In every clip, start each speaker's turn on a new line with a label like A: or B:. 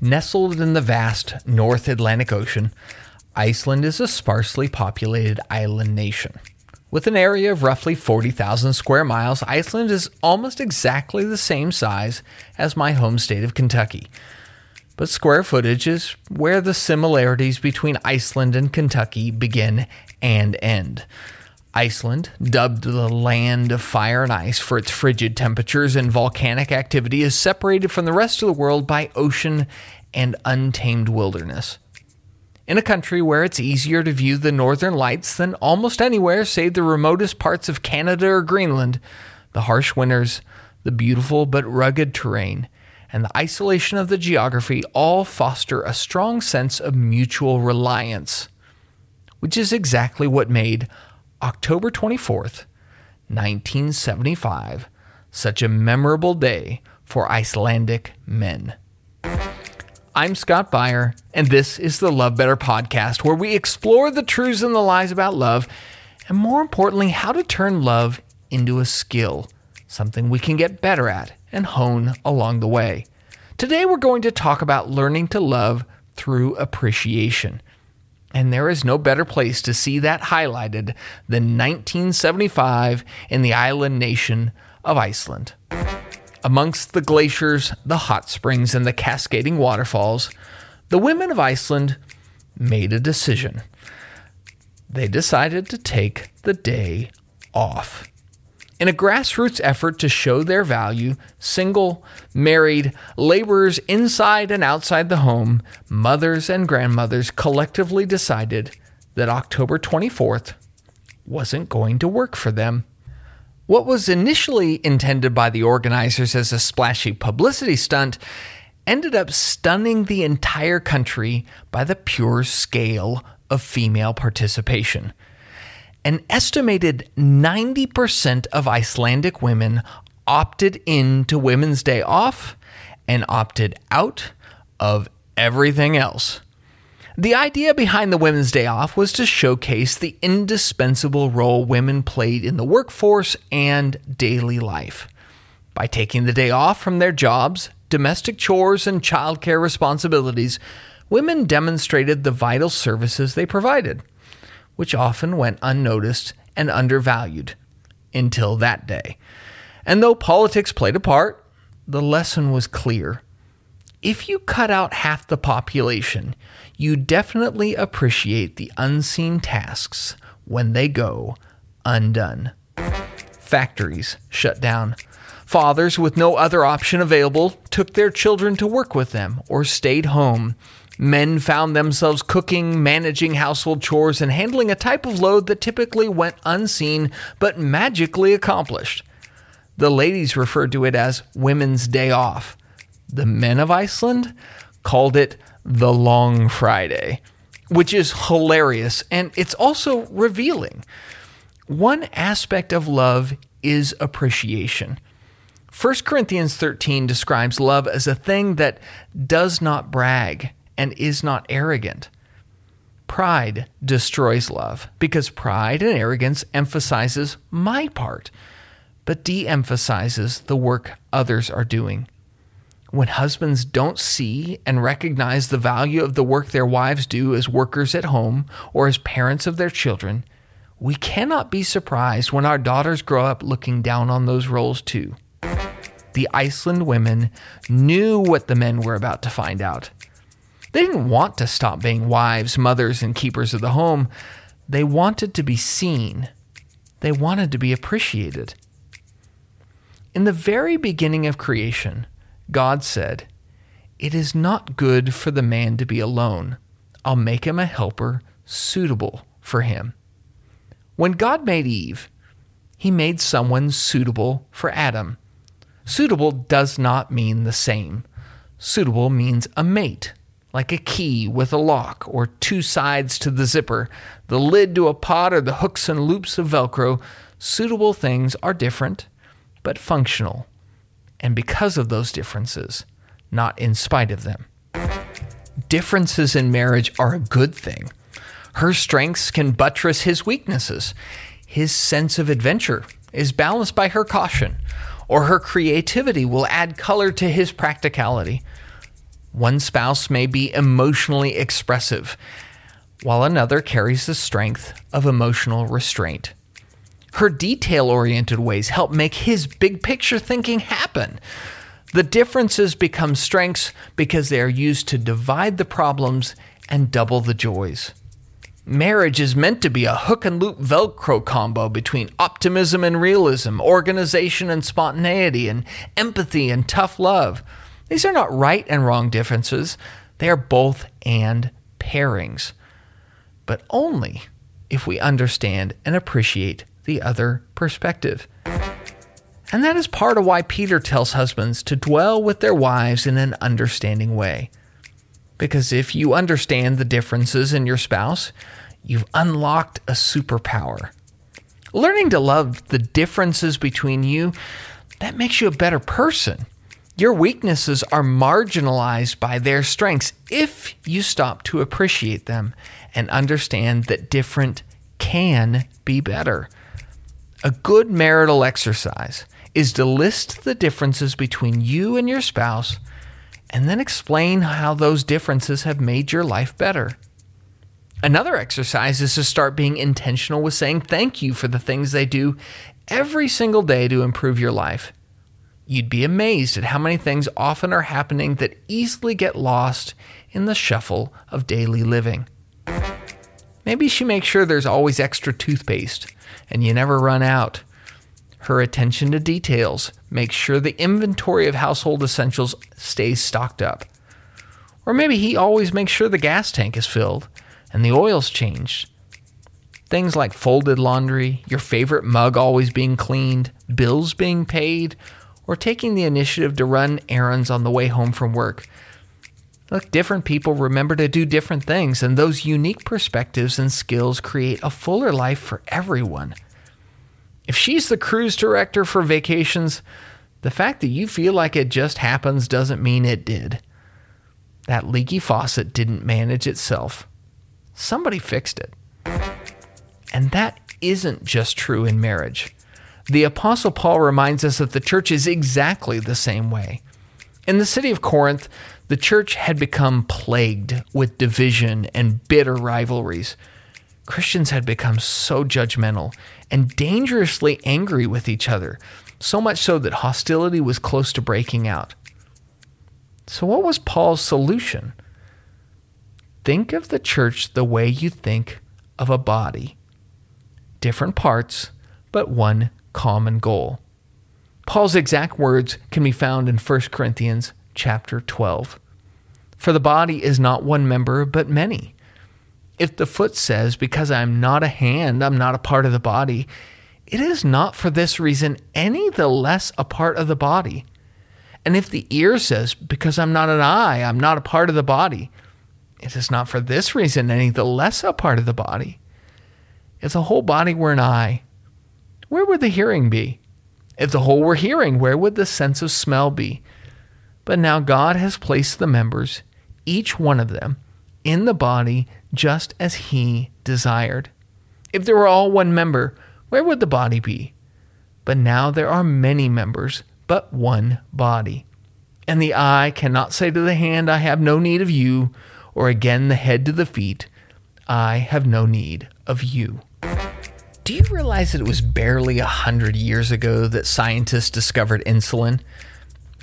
A: Nestled in the vast North Atlantic Ocean, Iceland is a sparsely populated island nation. With an area of roughly 40,000 square miles, Iceland is almost exactly the same size as my home state of Kentucky. But square footage is where the similarities between Iceland and Kentucky begin and end. Iceland, dubbed the land of fire and ice for its frigid temperatures and volcanic activity, is separated from the rest of the world by ocean and untamed wilderness. In a country where it's easier to view the northern lights than almost anywhere save the remotest parts of Canada or Greenland, the harsh winters, the beautiful but rugged terrain, and the isolation of the geography all foster a strong sense of mutual reliance, which is exactly what made October 24th, 1975, such a memorable day for Icelandic men. I'm Scott Beyer, and this is the Love Better podcast, where we explore the truths and the lies about love, and more importantly, how to turn love into a skill, something we can get better at and hone along the way. Today, we're going to talk about learning to love through appreciation. And there is no better place to see that highlighted than 1975 in the island nation of Iceland. Amongst the glaciers, the hot springs, and the cascading waterfalls, the women of Iceland made a decision. They decided to take the day off. In a grassroots effort to show their value, single, married, laborers inside and outside the home, mothers and grandmothers collectively decided that October 24th wasn't going to work for them. What was initially intended by the organizers as a splashy publicity stunt ended up stunning the entire country by the pure scale of female participation an estimated 90% of Icelandic women opted in to Women's Day off and opted out of everything else. The idea behind the Women's Day Off was to showcase the indispensable role women played in the workforce and daily life. By taking the day off from their jobs, domestic chores, and childcare responsibilities, women demonstrated the vital services they provided which often went unnoticed and undervalued until that day. And though politics played a part, the lesson was clear. If you cut out half the population, you definitely appreciate the unseen tasks when they go undone. Factories shut down. Fathers with no other option available took their children to work with them or stayed home Men found themselves cooking, managing household chores, and handling a type of load that typically went unseen but magically accomplished. The ladies referred to it as Women's Day Off. The men of Iceland called it the Long Friday, which is hilarious and it's also revealing. One aspect of love is appreciation. 1 Corinthians 13 describes love as a thing that does not brag and is not arrogant. Pride destroys love because pride and arrogance emphasizes my part, but de emphasizes the work others are doing. When husbands don't see and recognize the value of the work their wives do as workers at home or as parents of their children, we cannot be surprised when our daughters grow up looking down on those roles too. The Iceland women knew what the men were about to find out they didn't want to stop being wives, mothers, and keepers of the home. They wanted to be seen. They wanted to be appreciated. In the very beginning of creation, God said, It is not good for the man to be alone. I'll make him a helper suitable for him. When God made Eve, he made someone suitable for Adam. Suitable does not mean the same. Suitable means a mate, like a key with a lock or two sides to the zipper, the lid to a pot, or the hooks and loops of Velcro, suitable things are different, but functional. And because of those differences, not in spite of them. Differences in marriage are a good thing. Her strengths can buttress his weaknesses. His sense of adventure is balanced by her caution, or her creativity will add color to his practicality One spouse may be emotionally expressive, while another carries the strength of emotional restraint. Her detail oriented ways help make his big picture thinking happen. The differences become strengths because they are used to divide the problems and double the joys. Marriage is meant to be a hook and loop Velcro combo between optimism and realism, organization and spontaneity, and empathy and tough love. These are not right and wrong differences, they are both and pairings. But only if we understand and appreciate the other perspective. And that is part of why Peter tells husbands to dwell with their wives in an understanding way. Because if you understand the differences in your spouse, you've unlocked a superpower. Learning to love the differences between you, that makes you a better person. Your weaknesses are marginalized by their strengths if you stop to appreciate them and understand that different can be better. A good marital exercise is to list the differences between you and your spouse and then explain how those differences have made your life better. Another exercise is to start being intentional with saying thank you for the things they do every single day to improve your life. You'd be amazed at how many things often are happening that easily get lost in the shuffle of daily living. Maybe she makes sure there's always extra toothpaste and you never run out. Her attention to details makes sure the inventory of household essentials stays stocked up. Or maybe he always makes sure the gas tank is filled and the oil's changed. Things like folded laundry, your favorite mug always being cleaned, bills being paid, or taking the initiative to run errands on the way home from work. Look, different people remember to do different things, and those unique perspectives and skills create a fuller life for everyone. If she's the cruise director for vacations, the fact that you feel like it just happens doesn't mean it did. That leaky faucet didn't manage itself. Somebody fixed it. And that isn't just true in marriage. The Apostle Paul reminds us that the church is exactly the same way. In the city of Corinth, the church had become plagued with division and bitter rivalries. Christians had become so judgmental and dangerously angry with each other, so much so that hostility was close to breaking out. So, what was Paul's solution? Think of the church the way you think of a body different parts, but one common goal. Paul's exact words can be found in 1 Corinthians chapter 12. For the body is not one member, but many. If the foot says, Because I am not a hand, I'm not a part of the body, it is not for this reason any the less a part of the body. And if the ear says, Because I'm not an eye, I'm not a part of the body, it is not for this reason any the less a part of the body. If the whole body were an eye, where would the hearing be? If the whole were hearing, where would the sense of smell be? But now God has placed the members, each one of them, in the body just as he desired. If there were all one member, where would the body be? But now there are many members, but one body. And the eye cannot say to the hand, I have no need of you, or again the head to the feet, I have no need of you. Do you realize that it was barely a hundred years ago that scientists discovered insulin?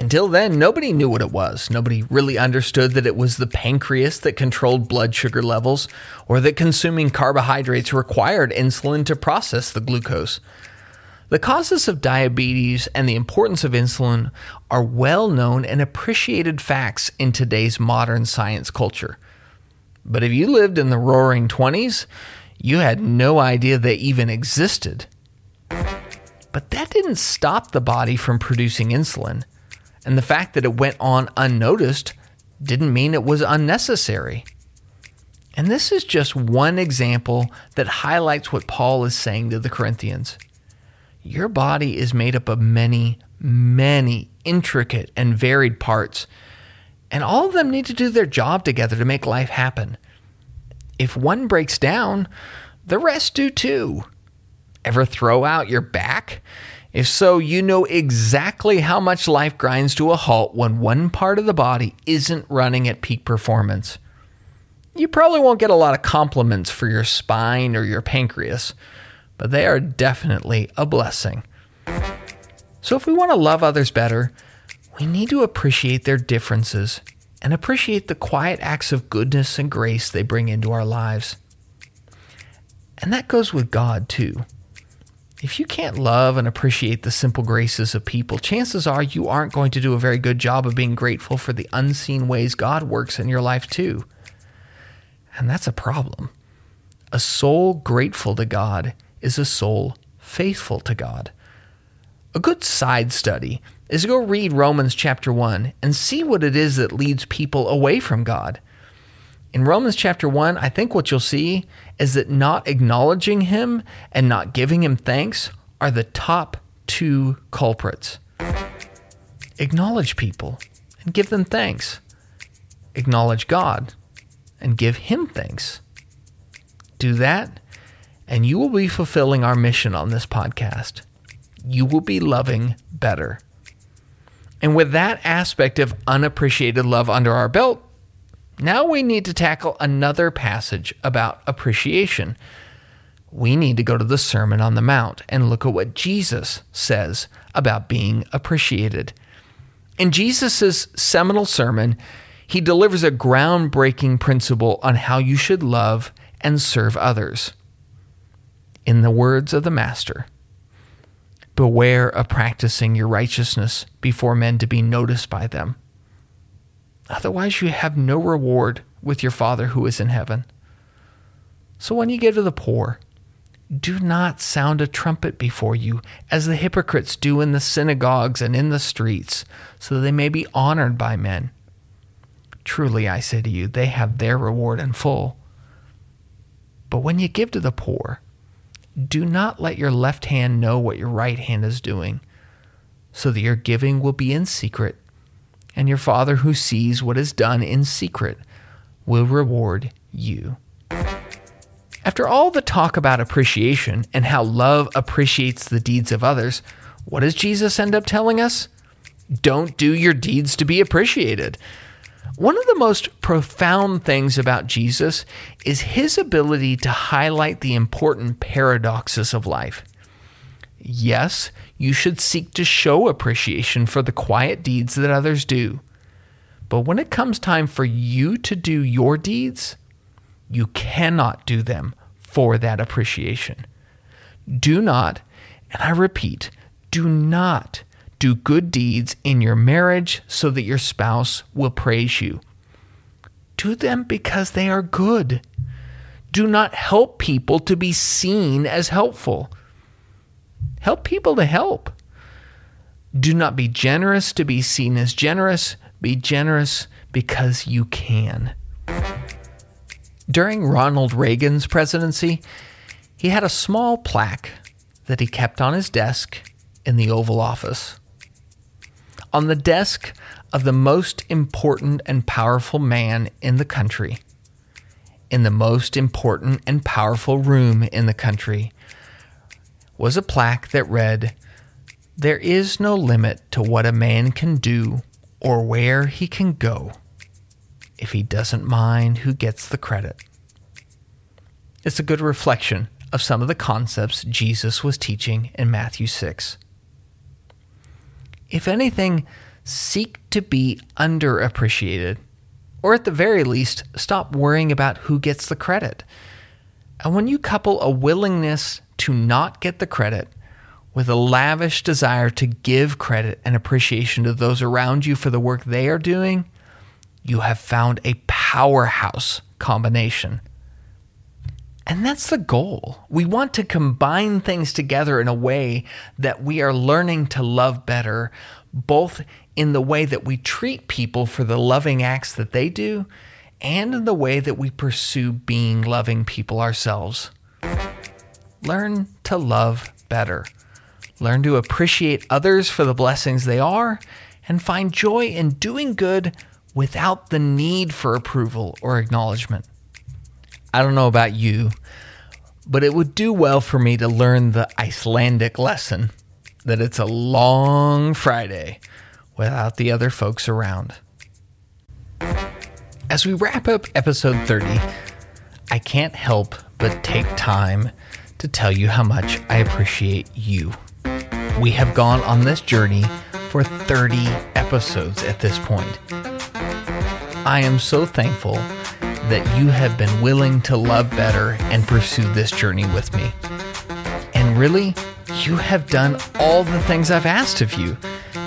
A: Until then, nobody knew what it was. Nobody really understood that it was the pancreas that controlled blood sugar levels, or that consuming carbohydrates required insulin to process the glucose. The causes of diabetes and the importance of insulin are well known and appreciated facts in today's modern science culture. But if you lived in the roaring 20s, you had no idea they even existed. But that didn't stop the body from producing insulin. And the fact that it went on unnoticed didn't mean it was unnecessary. And this is just one example that highlights what Paul is saying to the Corinthians. Your body is made up of many, many intricate and varied parts, and all of them need to do their job together to make life happen. If one breaks down, the rest do too. Ever throw out your back? If so, you know exactly how much life grinds to a halt when one part of the body isn't running at peak performance. You probably won't get a lot of compliments for your spine or your pancreas, but they are definitely a blessing. So, if we want to love others better, we need to appreciate their differences and appreciate the quiet acts of goodness and grace they bring into our lives. And that goes with God, too. If you can't love and appreciate the simple graces of people, chances are you aren't going to do a very good job of being grateful for the unseen ways God works in your life, too. And that's a problem. A soul grateful to God is a soul faithful to God. A good side study is go read Romans chapter 1 and see what it is that leads people away from God. In Romans chapter 1, I think what you'll see is that not acknowledging Him and not giving Him thanks are the top two culprits. Acknowledge people and give them thanks. Acknowledge God and give Him thanks. Do that, and you will be fulfilling our mission on this podcast. You will be loving better. And with that aspect of unappreciated love under our belt, now we need to tackle another passage about appreciation. We need to go to the Sermon on the Mount and look at what Jesus says about being appreciated. In Jesus' seminal sermon, he delivers a groundbreaking principle on how you should love and serve others. In the words of the Master, beware of practicing your righteousness before men to be noticed by them. Otherwise, you have no reward with your Father who is in heaven. So when you give to the poor, do not sound a trumpet before you, as the hypocrites do in the synagogues and in the streets, so that they may be honored by men. Truly, I say to you, they have their reward in full. But when you give to the poor, do not let your left hand know what your right hand is doing, so that your giving will be in secret, and your Father who sees what is done in secret will reward you. After all the talk about appreciation and how love appreciates the deeds of others, what does Jesus end up telling us? Don't do your deeds to be appreciated. One of the most profound things about Jesus is his ability to highlight the important paradoxes of life. Yes, you should seek to show appreciation for the quiet deeds that others do. But when it comes time for you to do your deeds, you cannot do them for that appreciation. Do not, and I repeat, do not do good deeds in your marriage so that your spouse will praise you. Do them because they are good. Do not help people to be seen as helpful. Help people to help. Do not be generous to be seen as generous. Be generous because you can. During Ronald Reagan's presidency, he had a small plaque that he kept on his desk in the Oval Office. On the desk of the most important and powerful man in the country, in the most important and powerful room in the country, was a plaque that read, There is no limit to what a man can do or where he can go if he doesn't mind who gets the credit. It's a good reflection of some of the concepts Jesus was teaching in Matthew 6. If anything, seek to be underappreciated, or at the very least, stop worrying about who gets the credit. And when you couple a willingness to not get the credit with a lavish desire to give credit and appreciation to those around you for the work they are doing, you have found a powerhouse combination. And that's the goal. We want to combine things together in a way that we are learning to love better, both in the way that we treat people for the loving acts that they do, and in the way that we pursue being loving people ourselves. Learn to love better. Learn to appreciate others for the blessings they are, and find joy in doing good without the need for approval or acknowledgement. I don't know about you, but it would do well for me to learn the Icelandic lesson that it's a long Friday without the other folks around. As we wrap up episode 30, I can't help but take time to tell you how much I appreciate you. We have gone on this journey for 30 episodes at this point. I am so thankful that you have been willing to love better and pursue this journey with me. And really, you have done all the things I've asked of you.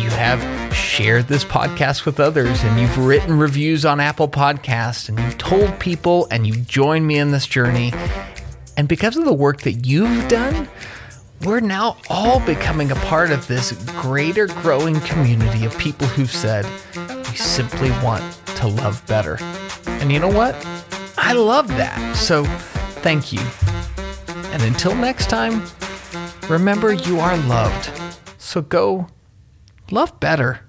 A: You have shared this podcast with others, and you've written reviews on Apple Podcasts, and you've told people, and you've joined me in this journey. And because of the work that you've done, we're now all becoming a part of this greater growing community of people who've said, we simply want to love better. And you know what? I love that. So thank you. And until next time, remember you are loved. So go love better.